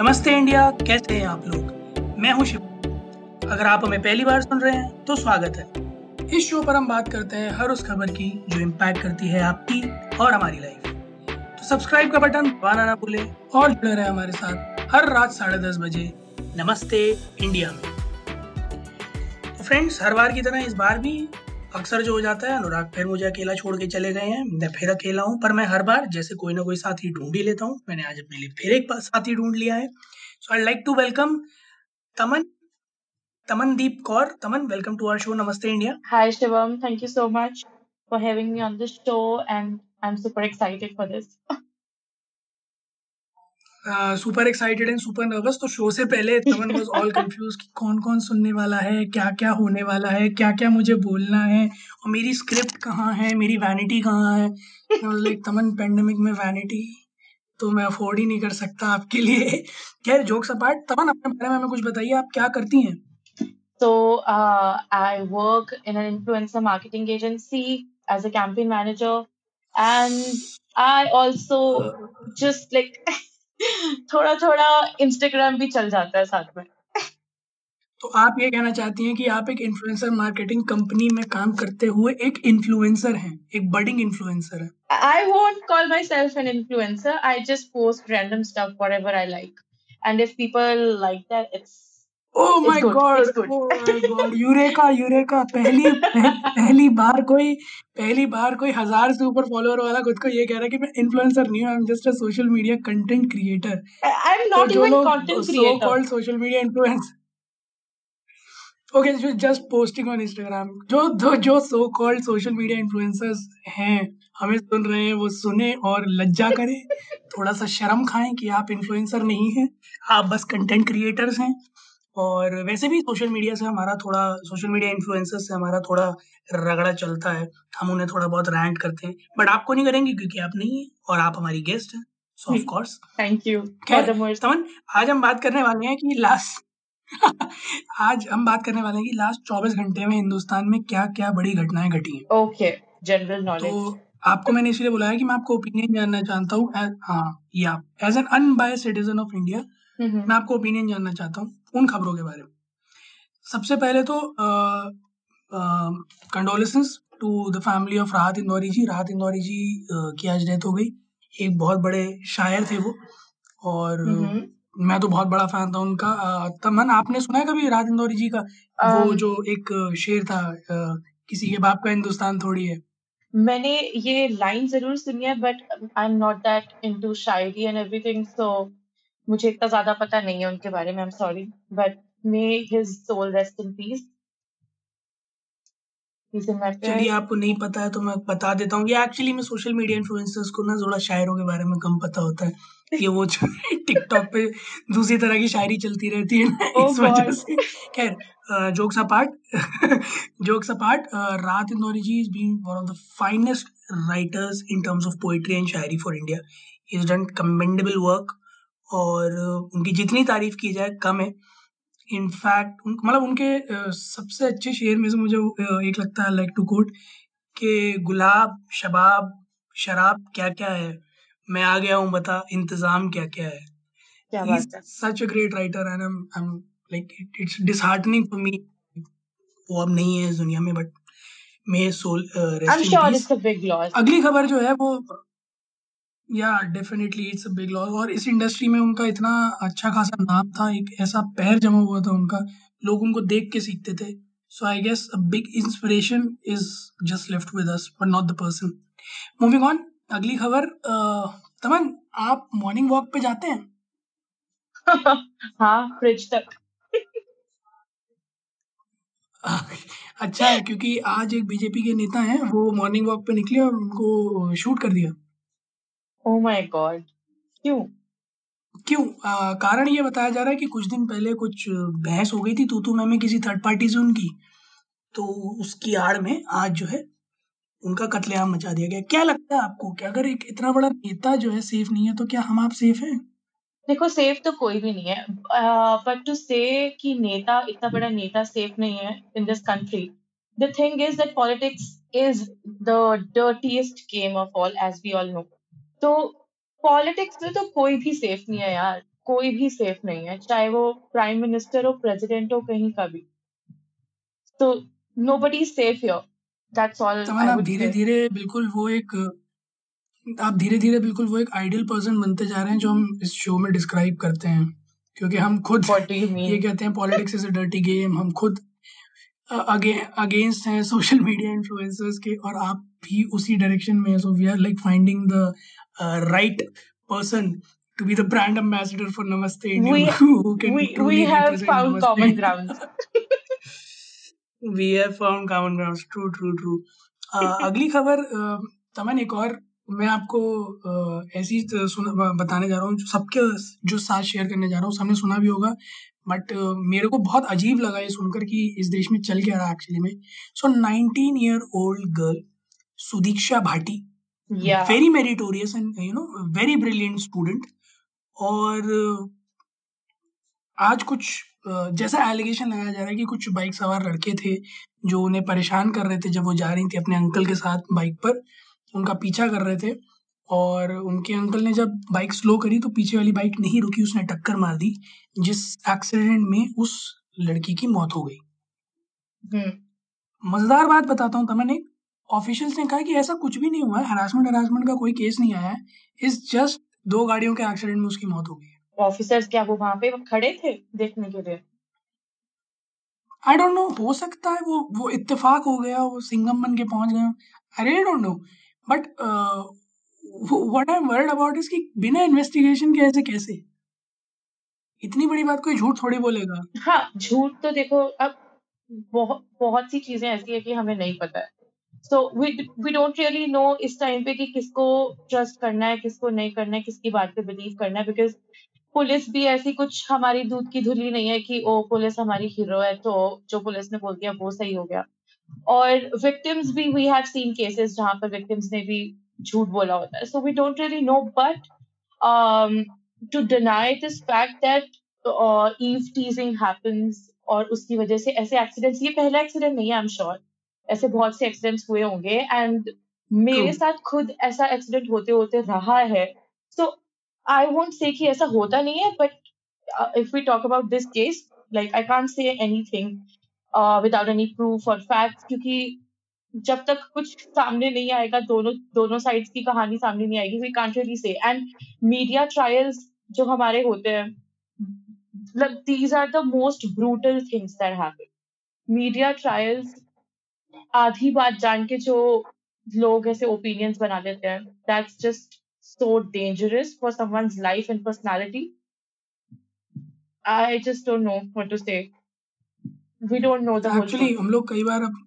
नमस्ते इंडिया, कैसे हैं आप लोग? मैं हूँ शिव। अगर आप हमें पहली बार सुन रहे हैं तो स्वागत है। इस शो पर हम बात करते हैं हर उस खबर की जो इम्पैक्ट करती है आपकी और हमारी लाइफ तो सब्सक्राइब का बटन दबाना ना भूले और जुड़े रहे हमारे साथ हर रात साढ़े दस बजे नमस्ते इंडिया में। तो फ्रेंड्स हर बार की तरह इस बार भी अक्सर जो हो जाता है, अनुराग फिर मुझे अकेला छोड़ के चले गए हैं। मैं फिर अकेला हूँ, पर मैं हर बार जैसे कोई ना कोई साथी ढूंढ ही लेता हूँ। मैंने आज अपने लिए फिर एक साथी ढूंढ लिया है। So I like to welcome Taman, Tamandeep Kaur. Taman welcome to our show Namaste India. Hi Shivam thank you so much for having me on this show and I am super excited for this super excited and super nervous तो show से पहले तमन was all confuse कि कौन कौन सुनने वाला है क्या क्या होने वाला है क्या क्या मुझे बोलना है और मेरी स्क्रिप्ट कहाँ है मेरी वैनिटी कहाँ है? लाइक तमन पेंडेमिक में वैनिटी तो मैं अफोर्ड ही नहीं कर सकता आपके लिए. खैर जोक्स अपार्ट तमन अपने बारे में हमें कुछ बताइए आप क्या करती हैं? So uh, I work in an influencer marketing agency as a campaign manager, and I also just like थोड़ा थोड़ा इंस्टाग्राम भी चल जाता है साथ में। तो आप ये कहना चाहती हैं कि आप एक इन्फ्लुएंसर मार्केटिंग कंपनी में काम करते हुए एक इन्फ्लुएंसर हैं एक बडिंग इन्फ्लुएंसर है। I won't call myself an influencer I just post random stuff whatever I like and if people like that it's oh my God eureka eureka पहली पहली बार कोई पहली बार कोई हज़ार से ऊपर फॉलोअर वाला खुद को ये कह रहा है कि मैं इन्फ्लुएंसर नहीं हूँ I am just a social media content creator I am not even content creator so called social media influencer okay जो जस्ट पोस्टिंग ऑन इंस्टाग्राम जो जो जो so called social media influencers हैं हमें सुन रहे हैं वो सुने और लज्जा करें। थोड़ा सा शर्म खाएँ कि आप इन्फ्लुएंसर नहीं हैं आप बस कंटेंट क्रिएटर्स हैं। और वैसे भी सोशल मीडिया से हमारा थोड़ा सोशल मीडिया इन्फ्लुएंसर से हमारा थोड़ा रगड़ा चलता है। हम उन्हें थोड़ा बहुत रैंट करते हैं। बट आपको नहीं करेंगे? क्योंकि आप नहीं है और आप हमारी गेस्ट हैं। So of course thank you Taman आज हम बात करने वाले हैं कि लास्ट आज हम बात करने वाले हैं कि लास्ट चौबीस घंटे में हिंदुस्तान में क्या क्या बड़ी घटनाएँ घटी हैं। ओके जनरल नॉलेज तो आपको मैंने इसलिए बुलाया कि मैं आपको ओपिनियन जानना चाहता हूँ। हाँ या as an unbias citizen of India मैं आपको ओपिनियन जानना चाहता हूँ उन खबरों के बारे में। सबसे पहले तो condolences to the family of Rahat Indori ji राहत इंदौरी जी की आज डेथ हो गई। एक बहुत बड़े शायर थे वो और मैं तो बहुत बड़ा फ़ैन था उनका। तमन आपने सुना है कभी राहत इंदौरी जी का? वो जो एक शेर था किसी के बाप का हिंदुस्तान थोड़ी है। मैंने ये लाइन ज़रूर सुनी है but I am not that into shayari and everything so मुझे इतना ज़्यादा पता नहीं है उनके बारे में I am sorry but may his soul rest in peace चलिए आपको नहीं पता है तो मैं बता देता हूँ ये एक्चुअली में सोशल मीडिया इन्फ्लुएंसर्स को ना थोड़ा शायरों के बारे में कम पता होता है ये वो टिकटॉक पे दूसरी तरह की शायरी चलती रहती है ना oh इस वजह से। खैर jokes apart jokes apart Rahat Indori ji is being one of the finest writers in terms of poetry and shayari for India is done commendable work और उनकी जितनी तारीफ़ की जाए कम है। इनफैक्ट मतलब उनके सबसे अच्छे शेर में से मुझे एक लगता है लाइक टू कोट कि गुलाब शबाब शराब क्या क्या है? मैं आ गया हूँ बता इंतज़ाम क्या क्या है। Such a great writer and I am like it's disheartening for me वो अब नहीं है इस दुनिया में बट मे सोल अगली खबर जो है वो या definitely it's a big loss और इस इंडस्ट्री में उनका इतना अच्छा खासा नाम था एक ऐसा पैर जमा हुआ था उनका लोग उनको देख के सीखते थे। So I guess a big inspiration is just left with us but not the person moving on अगली खबर तमन आप मॉर्निंग वॉक पे जाते हैं? हाँ फ्रिज तक। अच्छा है क्योंकि आज एक बीजेपी के नेता हैं वो मॉर्निंग वॉक पे निकले और उनको शूट कर दिया। ओह माय गॉड क्यों? क्यों? आ, कारण ये बताया जा रहा है कि कुछ दिन पहले कुछ बहस हो गई थी तू तू मैं किसी थर्ड पार्टी से उनकी। तो उसकी आड़ में आज जो है उनका कत्लेआम मचा दिया गया। क्या लगता है आपको कि अगर एक इतना बड़ा नेता जो है सेफ़ नहीं है तो क्या हम आप सेफ़ हैं? देखो सेफ़ तो कोई भी नहीं है। बट टू से कि नेता इतना बड़ा नेता सेफ़ नहीं है in this country the thing is that politics is the dirtiest game of all as we all know तो पॉलिटिक्स में तो कोई भी सेफ़ नहीं है यार कोई भी सेफ़ नहीं है चाहे वो प्राइम मिनिस्टर हो प्रेसिडेंट हो कहीं का भी। तो nobody safe here that's all Taman आप धीरे धीरे बिल्कुल वो एक आप धीरे धीरे बिल्कुल वो एक आइडियल पर्सन बनते जा रहे हैं जो हम इस शो में डिस्क्राइब करते हैं। क्योंकि हम खुद ये कहते हैं politics is a dirty game हम खुद अगेंस्ट हैं सोशल मीडिया इन्फ्लुएंसर्स के और आप भी उसी डायरेक्शन में so we are like finding the right person to be the brand ambassador for Namaste अगली खबर तमन एक और मैं आपको ऐसी बताने जा रहा हूँ सबके जो साथ शेयर करने जा रहा हूँ सबने सुना भी होगा। बट uh, मेरे को बहुत अजीब लगा ये सुनकर कि इस देश में चल क्या रहा एक्चुअली में। So nineteen year old girl Sudiksha Bhati very meritorious and you know very brilliant student और आज कुछ जैसा एलिगेशन लगाया जा रहा है कि कुछ बाइक सवार लड़के थे जो उन्हें परेशान कर रहे थे जब वो जा रही थी अपने अंकल के साथ बाइक पर। उनका पीछा कर रहे थे। और उनके अंकल ने जब बाइक स्लो करी तो पीछे वाली बाइक नहीं रुकी उसने टक्कर मार दी जिस एक्सीडेंट में उस लड़की की मौत हो गई। हम्म। मज़ेदार बात बताता हूँ तमन एक ऑफिशियल्स ने कहा कि ऐसा कुछ भी नहीं हुआ है हरासमेंट हरासमेंट का कोई केस नहीं आया। है इस जस्ट दो गाड़ियों के एक्सीडेंट में उसकी मौत हो गई। ऑफिसर्स क्या वो वहाँ पे खड़े थे देखने के लिए? आई डोंट नो हो सकता है वो वो इत्तेफाक हो गया वो सिंगम बन के पहुँच गए। I really don't know but what I am worried about is कि बिना इन्वेस्टिगेशन के ऐसे कैसे? इतनी बड़ी बात कोई झूठ थोड़ी बोलेगा। हाँ झूठ तो देखो, अब बहुत बहुत सी चीज़ें ऐसी है कि हमें नहीं पता है। So we don't really know इस टाइम पे कि किसको ट्रस्ट करना है, किसको नहीं करना है, किसकी बात पे बिलीव करना है बिकॉज़ पुलिस भी ऐसी कुछ हमारी दूध की धुली नहीं है कि, ओ, पुलिस हमारी हीरो है तो जो पुलिस ने बोल दिया, वो सही हो गया। और विक्टिम्स भी वी हैव सीन केसेस जहाँ पर विक्टिम्स ने भी झूठ बोला होता है। So we don't really know but to deny this fact that eve teasing happens और उसकी वजह से ऐसे एक्सीडेंट्स ये पहला एक्सीडेंट नहीं है आई एम श्योर ऐसे बहुत से एक्सीडेंट्स हुए होंगे एंड मेरे साथ खुद ऐसा एक्सीडेंट होते होते रहा है। सो आई वोंट से कि ऐसा होता नहीं है but if we talk about this case like I can't say anything without any proof और फैक्ट क्योंकि जब तक कुछ सामने नहीं आएगा दोनों दोनों साइड्स की कहानी सामने नहीं आएगी we can't really say and media trials जो हमारे होते हैं मतलब these are the most brutal things that happen media trials आधी बात जान के जो लोग ऐसे ओपिनियंस बना देते हैं that's just so dangerous for someone's life and personality I just don't know what to say we don't know the actually हम लोग कई बार अब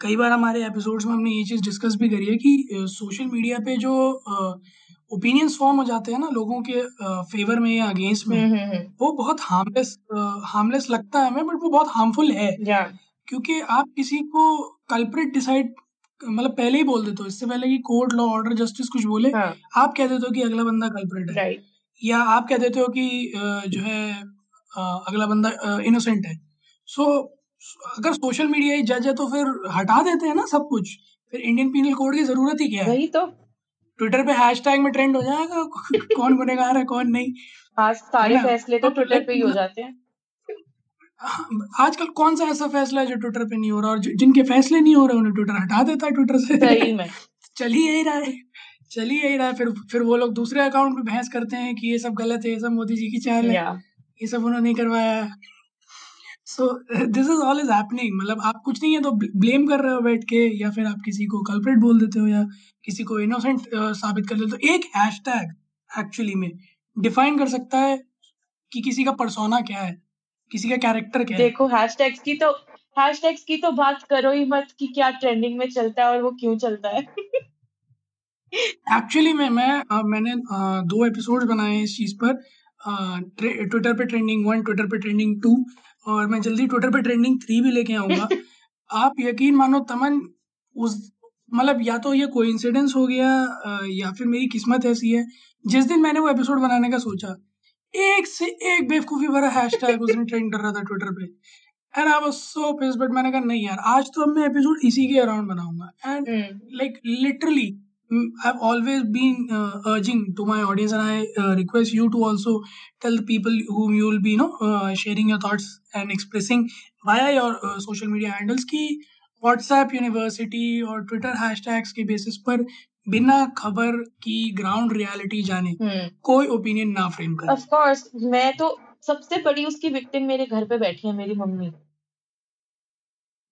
कई बार हमारे एपिसोड्स में हमने ये चीज़ डिस्कस भी करी है कि सोशल मीडिया पे जो ओपिनियंस फॉर्म हो जाते हैं ना लोगों के फेवर में या अगेंस्ट में हम्म, हम्म, हम्म। वो बहुत हार्मलेस हार्मलेस लगता है हमें बट वो बहुत हार्मफुल है। क्योंकि आप किसी को कल्प्रिट डिसाइड मतलब पहले ही बोल देते हो इससे पहले कि कोर्ट लॉ ऑर्डर जस्टिस कुछ बोले हाँ. आप कह देते हो कि अगला बंदा कल्प्रिट है। या आप कह देते हो कि जो है अगला बंदा इनोसेंट है। सो अगर सोशल मीडिया ही जज है तो फिर हटा देते हैं ना सब कुछ। फिर इंडियन पीनल कोड की ज़रूरत ही क्या है? वही तो। ट्विटर पे हैशटैग में ट्रेंड हो जाएगा कौन गुनेगार है कौन नहीं। आज सारे फैसले तो ट्विटर पे ही हो जाते हैं। आजकल कौन सा ऐसा फैसला है जो ट्विटर पे नहीं हो रहा और जिनके फैसले नहीं हो रहे उन्हें ट्विटर हटा देता है ट्विटर से? सही में। चल ही यही रहा है। चल ही यही रहा है। फिर फिर वो लोग दूसरे अकाउंट पे बहस करते हैं कि ये सब गलत है ये सब मोदी जी की चाल है। ये सब उन्होंने नहीं करवाया। So this is all is happening मतलब आप कुछ नहीं है तो ब्लेम कर रहे हो बैठ के या फिर आप किसी को कल्प्रेट बोल देते हो या किसी को इनोसेंट uh, साबित कर देते हो। तो एक हैशटैग एक्चुअली में डिफाइन कर सकता है कि किसी का परसोना क्या है किसी का कैरेक्टर क्या है। देखो हैशटैग्स की तो हैशटैग्स की तो बात करो ही मत कि क्या ट्रेंडिंग में चलता है और वो क्यों चलता है। एक्चुअली में मैं आ, मैंने आ, दो एपिसोड बनाए इस चीज़ पर। ट्विटर पे ट्रेंडिंग वन ट्विटर पे ट्रेंडिंग टू और मैं जल्दी ट्विटर पे ट्रेंडिंग थ्री भी लेके आऊँगा। आप यकीन मानो तमन उस मतलब या तो ये कोइंसिडेंस हो गया या फिर मेरी किस्मत ऐसी है। जिस दिन मैंने वो एपिसोड बनाने का सोचा एक से एक बेवकूफ़ी भरा हैश हैशटैग उसने ट्रेंड कर रहा था ट्विटर पे। And I was so pissed but मैंने कहा नहीं यार आज तो मैं एपिसोड इसी के अराउंड बनाऊँगा। And like literally I've always been uh, urging to my audience, and I uh, request you to also tell the people whom you will be, you know, uh, sharing your thoughts and expressing via your uh, social media handles कि WhatsApp university और Twitter hashtags के basis पर बिना खबर की ground reality जाने हम्म कोई opinion ना फ्रेम करे ऑफ़ कोर्स मैं तो सबसे बड़ी उसकी विक्टिम मेरे घर पे बैठी है मेरी मम्मी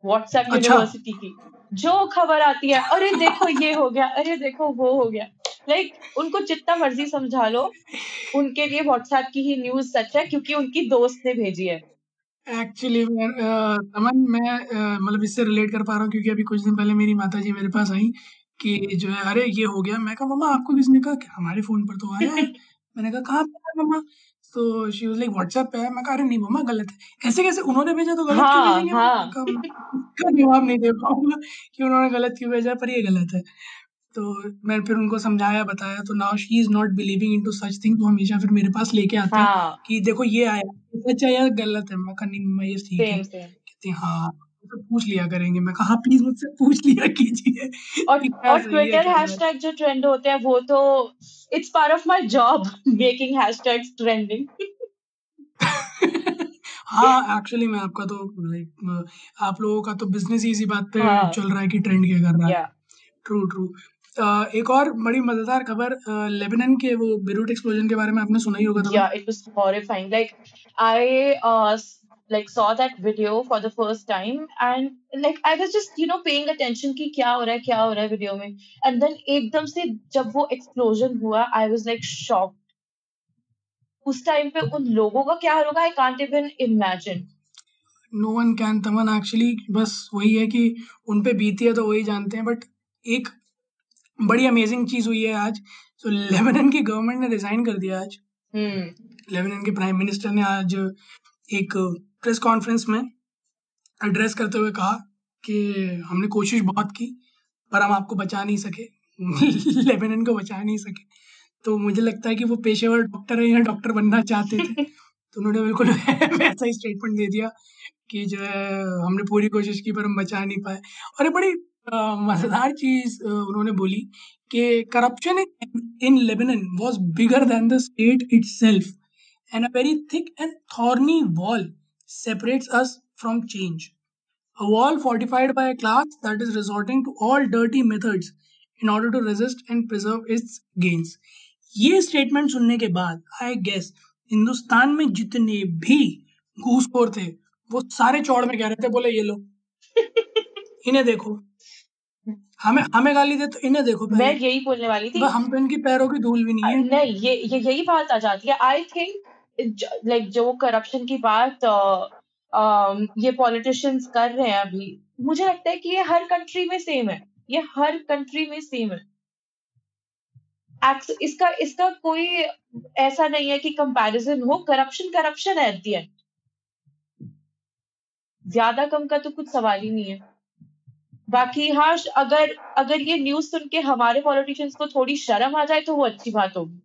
व्हाट्सएप अच्छा यूनिवर्सिटी की जो खबर आती है अरे देखो ये हो गया अरे देखो वो हो गया। लाइक like, उनको जितना मर्ज़ी समझा लो उनके लिए व्हाट्सएप की ही न्यूज़ सच है क्योंकि उनकी दोस्त ने भेजी है। एक्चुअली मैं तमन मैं मतलब इससे रिलेट कर पा रहा हूँ क्योंकि अभी कुछ दिन पहले मेरी माता जी मेरे पास आई कि जो है अरे ये हो गया। मैं कहा मम्मा आपको किसने कहा? हमारे फ़ोन पर तो आया मैंने कहा कहाँ मम्मा? तो शी वाज लाइक व्हाट्सएप पे है? मैं कह रही नहीं मम्मा गलत है। ऐसे कैसे उन्होंने भेजा तो गलत क्यों हाँ भेजेंगे? मम्मा हाँ का का जवाब नहीं दे पाऊँगा कि उन्होंने गलत क्यों भेजा पर ये गलत है। तो मैं फिर उनको समझाया बताया तो now she is not believing in to such thing वो हमेशा फिर मेरे पास लेके आते हैं हाँ। कि देखो ये आया सच है या गलत है? मैं कहा नहीं मम्मा ये ठीक है। कहती हैं, हाँ तो पूछ लिया करेंगे। मैं कहा प्लीज़ मुझसे पूछ लिया कीजिए। और और ट्विटर हैशटैग जो ट्रेंड होते हैं वो तो it's part of my job making hashtags trending हाँ एक्चुअली मैं आपका तो लाइक आप लोगों का तो बिज़नेस ही इसी बात पे हाँ। चल रहा है कि ट्रेंड क्या कर रहा है। या ट्रू ट्रू एक और बड़ी मज़ेदार खबर लेबनान के वो बेरूट एक्सप्लोजन के बारे में आपने सुना ही होगा was horrifying. Like i uh s- like saw that video for the first time and like i was just you know paying attention कि क्या हो रहा है क्या हो रहा है वीडियो में. And then एकदम से जब वो explosion हुआ i was like shocked. उस टाइम पे उन लोगों का क्या होगा I can't even imagine no one can Taman actually बस वही है कि उन पे बीती है तो वही जानते हैं बट एक बड़ी अमेजिंग चीज़ हुई है आज. तो लेबनान की गवर्नमेंट ने रिजाइन कर दिया आज. हम्म. के प्राइम मिनिस्टर ने आज एक प्रेस कॉन्फ्रेंस में एड्रेस करते हुए कहा कि हमने कोशिश बहुत की पर हम आपको बचा नहीं सके। लेबनान को बचा नहीं सके। तो मुझे लगता है कि वो पेशेवर डॉक्टर है या डॉक्टर बनना चाहते थे तो उन्होंने बिल्कुल वैसा ही स्टेटमेंट दे दिया कि जो है हमने पूरी कोशिश की पर हम बचा नहीं पाए। और ये बड़ी मज़ेदार चीज़ उन्होंने बोली कि corruption in Lebanon was bigger than the state itself and a very thick and thorny wall. Separates us from change. A wall fortified by a class that is resorting to all dirty methods in order to resist and preserve its gains. ये statement सुनने के बाद I guess Hindustan में जितने भी घूसखोर थे वो सारे चौड़ में कह रहे थे बोले ये लो इन्हें देखो हमें हमें गाली दे तो इन्हें देखो मैं यही बोलने वाली थी हम तो इनकी पैरों की धूल भी नहीं है नहीं ये ये यही बात आ जाती है आई थिंक लाइक जो करप्शन की बात ये पॉलिटिशियंस कर रहे हैं अभी, मुझे लगता है कि ये हर कंट्री में सेम है। ये हर कंट्री में सेम है। इसका इसका कोई ऐसा नहीं है कि कंपैरिजन हो। करप्शन करप्शन है एट एंड ज़्यादा कम का तो कुछ सवाल ही नहीं है। बाकी हाँ अगर अगर ये न्यूज़ सुन के हमारे पॉलिटिशियंस को थोड़ी शर्म आ जाए तो वो अच्छी बात होगी।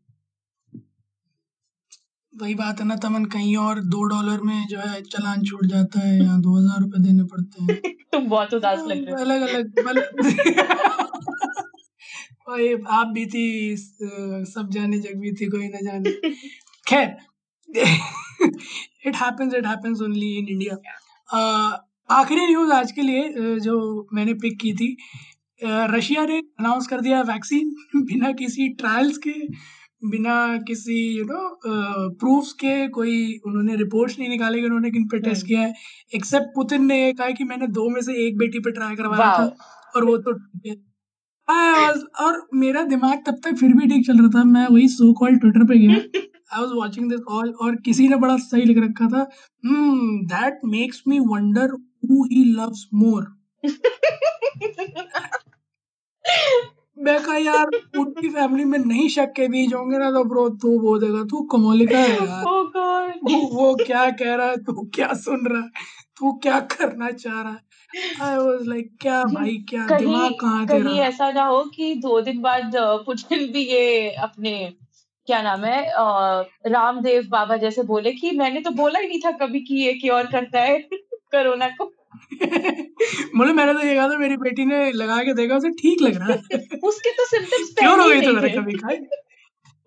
वही बात है ना तमन कहीं और दो डॉलर में जो है चालान छूट जाता है यहाँ दो हज़ार रुपए देने पड़ते हैं। तुम बहुत उदास लग रहे हो। अलग अलग मतलब वही आप भी थी सब जाने जग भी थी कोई ना जाने। खैर it happens it happens only in India आखिरी न्यूज़ आज के लिए जो मैंने पिक की थी रशिया ने अनाउंस कर दिया वैक्सीन बिना किसी ट्रायल्स के। बिना किसी यू नो प्रूफ्स के कोई उन्होंने रिपोर्ट्स नहीं निकाले कि उन्होंने किन पे टेस्ट किया है। एक्सेप्ट पुतिन ने ये कहा कि मैंने दो में से एक बेटी पे ट्राई करवाया था। और वो तो और मेरा दिमाग तब तक फिर भी ठीक चल रहा था। मैं वही सो कॉल ट्विटर पे गया। I was watching this all और किसी ने बड़ा सही लिख रखा था। That makes me wonder who he loves more मैं कहा यार उनकी फैमिली में नहीं शक के बीज होंगे ना तो ब्रो तू बोल देगा तू कमोलिका है यार। Oh god. वो क्या कह रहा है तू क्या सुन रहा है तू क्या करना चाह रहा है? आई वाज लाइक क्या भाई क्या कहीं दिमाग कहाँ है कहीं तेरा ऐसा ना हो कि दो दिन बाद पुतिन भी ये अपने क्या नाम है रामदेव बाबा जैसे बोले कि मैंने तो बोला ही नहीं था कभी कि ये क्योर करता है कोरोना को। बोले मैंने तो ये कहा था मेरी बेटी ने लगा के देखा उसे ठीक लग रहा है। उसके तो सिम्टम्स क्यों हो गई तो मैंने कभी खाई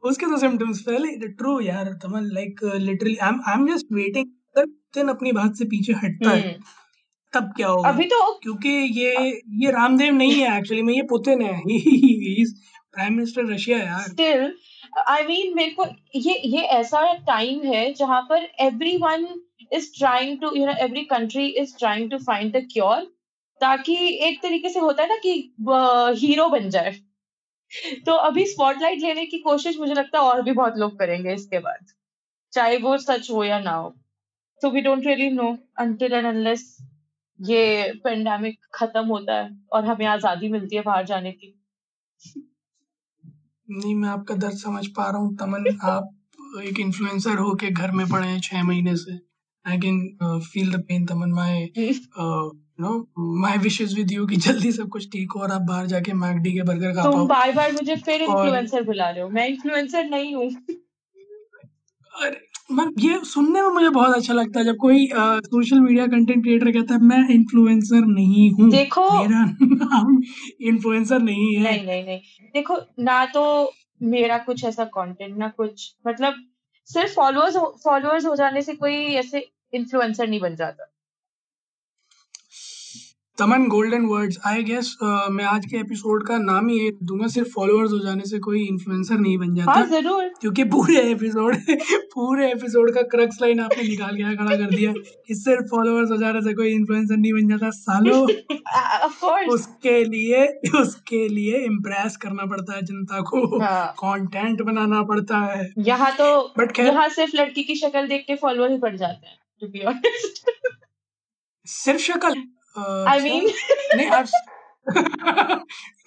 उसके तो सिम्टम्स पहले ट्रू यार Taman like literally I am I am just waiting अगर दिन अपनी बात से पीछे हटता है। हम्म। तब क्या होगा? अभी तो क्योंकि ये ये रामदेव नहीं है एक्चुअली में ये पुतिन है। ही प्राइम मिनिस्टर रशिया यार। स्टिल आई मीन मेरे को ये ये ऐसा टाइम है जहाँ पर everyone is trying to you know every country is trying to find the cure ताकि एक तरीके से होता है ना कि हीरो बन जाए। तो अभी स्पॉटलाइट लेने की कोशिश मुझे लगता है और भी बहुत लोग करेंगे इसके बाद। चाहे वो सच हो या ना हो। So we don't really know until and unless ये पेंडेमिक खत्म होता है और हमें आज़ादी मिलती है बाहर जाने की। नहीं, मैं आपका दर्द समझ पा रहा हूँ तमन आप एक इन्फ्लुएंसर हो के घर में पड़े हैं छह महीने से। I can feel the pain Taman my no my wishes with you कि जल्दी सब कुछ ठीक हो और आप बाहर जाके मैकडी के बर्गर खा तुम पाओ। बार बार मुझे फिर इन्फ्लुएंसर बुला रहे हो। मैं इन्फ्लुएंसर नहीं हूँ। अरे मैं ये सुनने में मुझे बहुत अच्छा लगता है जब कोई सोशल मीडिया कंटेंट क्रिएटर कहता है मैं इन्फ्लुएंसर नहीं हूँ। देखो मेरा नाम इन्फ्लुएंसर नहीं है। नहीं नहीं नहीं। देखो ना तो मेरा कुछ ऐसा कंटेंट ना कुछ। मतलब सिर्फ़ फॉलोअर्स फॉलोअर्स हो जाने से कोई ऐसे इन्फ्लुएंसर नहीं बन जाता। Taman golden words. I guess मैं आज के एपिसोड का नाम ही ये दूँगा सिर्फ़ फॉलोअर्स हो जाने से कोई इन्फ्लुएंसर नहीं बन जाता। हाँ ज़रूर। क्योंकि पूरे एपिसोड पूरे एपिसोड का क्रक्स लाइन आपने निकाल के खड़ा कर दिया कि सिर्फ़ फॉलोअर्स हो जाने से कोई इन्फ्लुएंसर नहीं बन जाता। सालो उसके लिए उसके लिए इम्प्रेस करना पड़ता है जनता को। हाँ। बनाना पड़ता है। यहाँ तो बट यहाँ सिर्फ़ लड़की की शक्ल देख के फॉलोअर ही बढ़ जाते हैं सिर्फ़ शक्ल आई क्या मीन नहीं आप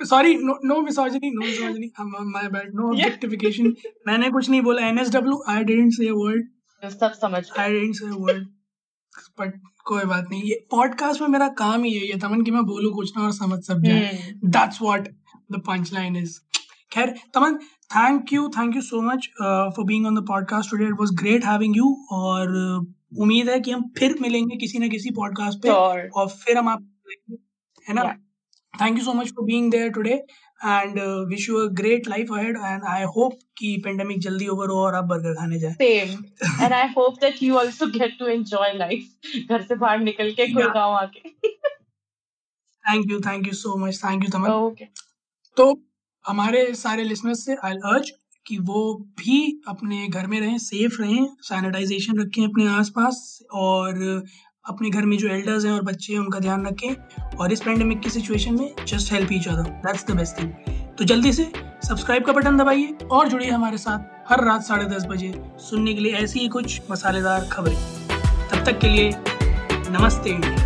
sorry no no misogyny no misogyny my bad no objectification मैंने कुछ नहीं बोला. N S W I didn't say word सब समझ आई डिडंट से अ वर्ड बट कोई बात नहीं. ये पॉडकास्ट में मेरा काम ही है ये तमन कि मैं बोलूँ कुछ ना और समझ सब जाए. That's what the punch line is खैर Taman thank you thank you so much for being on the podcast today it was great having you और uh, उम्मीद है कि हम फिर मिलेंगे किसी ना किसी पॉडकास्ट पे श्योर और फिर हम आप है ना? Thank you so much for being there today and wish you a great life ahead and I hope कि पेंडेमिक जल्दी ओवर हो और आप बर्गर खाने जाए। Same and I hope that you also get to enjoy life घर से बाहर निकल के गुड़गांव आके। Thank you thank you so much thank you Taman okay तो हमारे सारे लिसनर्स से आई अर्ज़ कि वो भी अपने घर में रहें सेफ़ रहें सैनिटाइजेशन रखें अपने आसपास और अपने घर में जो एल्डर्स हैं और बच्चे हैं, उनका ध्यान रखें और इस पेंडेमिक की सिचुएशन में just help each other that's the best thing तो जल्दी से सब्सक्राइब का बटन दबाइए और जुड़िए हमारे साथ हर रात साढ़े दस बजे सुनने के लिए ऐसी ही कुछ मसालेदार खबरें. तब तक के लिए नमस्ते इंडिया.